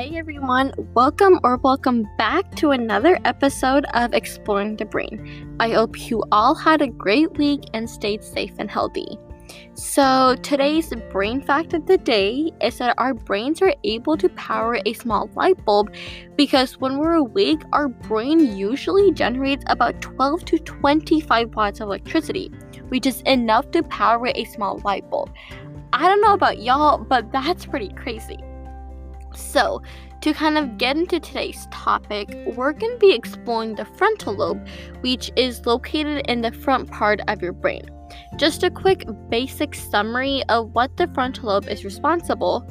Hey everyone, welcome or welcome back to another episode of Exploring the Brain. I hope you all had a great week and stayed safe and healthy. So, today's brain fact of the day is that our brains are able to power a small light bulb because when we're awake, our brain usually generates about 12 to 25 watts of electricity, which is enough to power a small light bulb. I don't know about y'all, but that's pretty crazy. So, to kind of get into today's topic, we're going to be exploring the frontal lobe, which is located in the front part of your brain. Just a quick basic summary of what the frontal lobe is responsible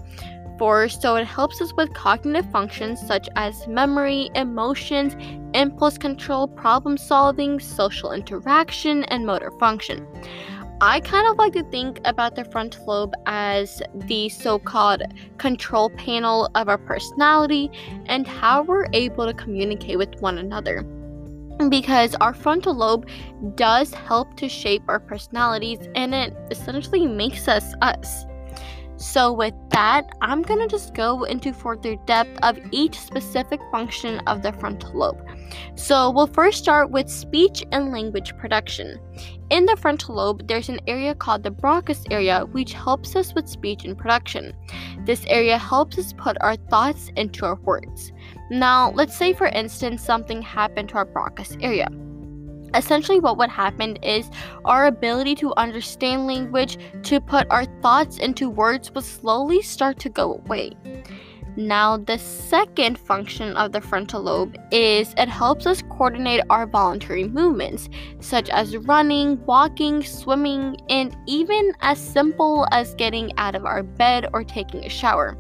for. So, it helps us with cognitive functions such as memory, emotions, impulse control, problem solving, social interaction, and motor function. I kind of like to think about the frontal lobe as the so called control panel of our personality and how we're able to communicate with one another. Because our frontal lobe does help to shape our personalities and it essentially makes us us. So, with that, I'm gonna just go into further depth of each specific function of the frontal lobe. So, we'll first start with speech and language production. In the frontal lobe, there's an area called the Broca's area, which helps us with speech and production. This area helps us put our thoughts into our words. Now, let's say, for instance, something happened to our Broca's area. Essentially, what would happen is our ability to understand language, to put our thoughts into words, would slowly start to go away. Now, the second function of the frontal lobe is it helps us coordinate our voluntary movements, such as running, walking, swimming, and even as simple as getting out of our bed or taking a shower.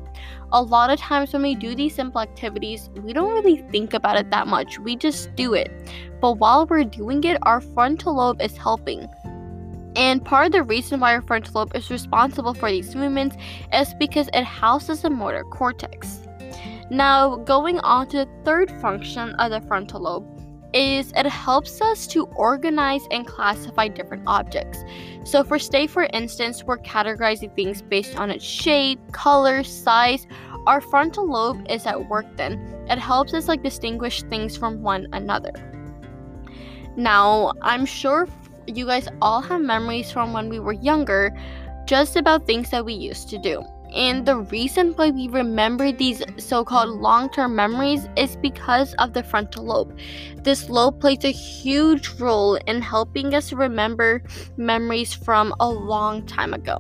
A lot of times when we do these simple activities, we don't really think about it that much, we just do it. But while we're doing it, our frontal lobe is helping. And part of the reason why our frontal lobe is responsible for these movements is because it houses the motor cortex. Now, going on to the third function of the frontal lobe is it helps us to organize and classify different objects. So for stay for instance, we're categorizing things based on its shape, color, size. Our frontal lobe is at work then. It helps us like distinguish things from one another. Now, I'm sure you guys all have memories from when we were younger just about things that we used to do. And the reason why we remember these so called long term memories is because of the frontal lobe. This lobe plays a huge role in helping us remember memories from a long time ago.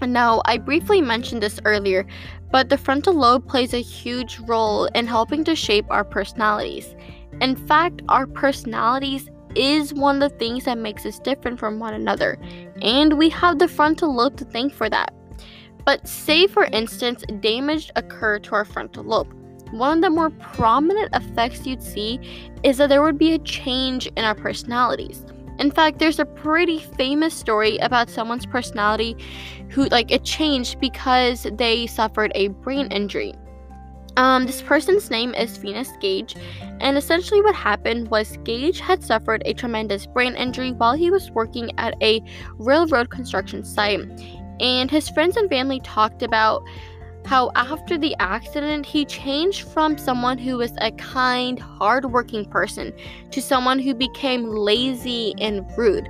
Now, I briefly mentioned this earlier, but the frontal lobe plays a huge role in helping to shape our personalities. In fact, our personalities is one of the things that makes us different from one another, and we have the frontal lobe to thank for that. But say, for instance, damage occurred to our frontal lobe. One of the more prominent effects you'd see is that there would be a change in our personalities. In fact, there's a pretty famous story about someone's personality who, like, it changed because they suffered a brain injury. Um, this person's name is Phineas Gage, and essentially what happened was Gage had suffered a tremendous brain injury while he was working at a railroad construction site. And his friends and family talked about how after the accident, he changed from someone who was a kind, hardworking person to someone who became lazy and rude.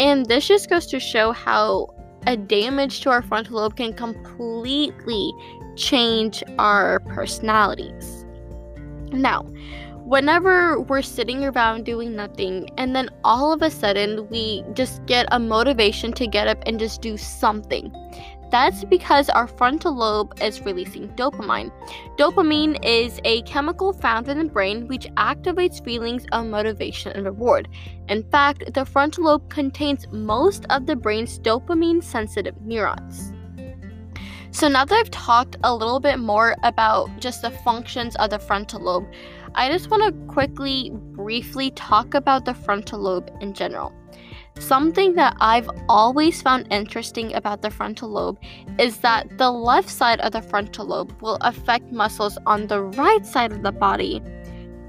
And this just goes to show how a damage to our frontal lobe can completely change our personalities. Now, whenever we're sitting around doing nothing and then all of a sudden we just get a motivation to get up and just do something. That's because our frontal lobe is releasing dopamine. Dopamine is a chemical found in the brain which activates feelings of motivation and reward. In fact, the frontal lobe contains most of the brain's dopamine sensitive neurons. So, now that I've talked a little bit more about just the functions of the frontal lobe, I just want to quickly, briefly talk about the frontal lobe in general. Something that I've always found interesting about the frontal lobe is that the left side of the frontal lobe will affect muscles on the right side of the body,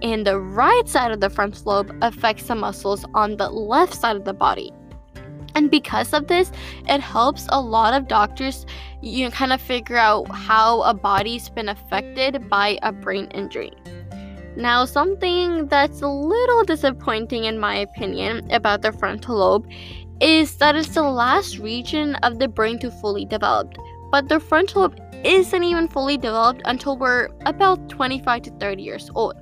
and the right side of the frontal lobe affects the muscles on the left side of the body. And because of this, it helps a lot of doctors you know, kind of figure out how a body's been affected by a brain injury. Now, something that's a little disappointing, in my opinion, about the frontal lobe is that it's the last region of the brain to fully develop. But the frontal lobe isn't even fully developed until we're about 25 to 30 years old.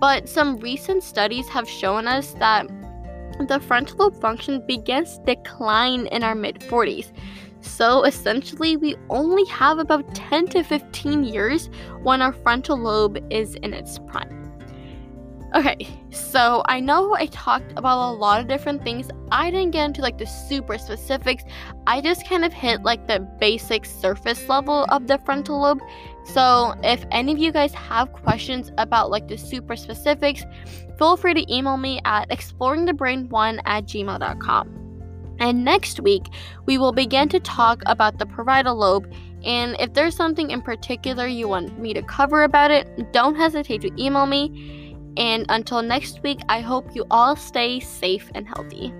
But some recent studies have shown us that the frontal lobe function begins to decline in our mid 40s. So essentially, we only have about 10 to 15 years when our frontal lobe is in its prime. Okay, so I know I talked about a lot of different things. I didn't get into like the super specifics. I just kind of hit like the basic surface level of the frontal lobe. So if any of you guys have questions about like the super specifics, feel free to email me at exploringthebrain1 at gmail.com. And next week, we will begin to talk about the parietal lobe. And if there's something in particular you want me to cover about it, don't hesitate to email me. And until next week, I hope you all stay safe and healthy.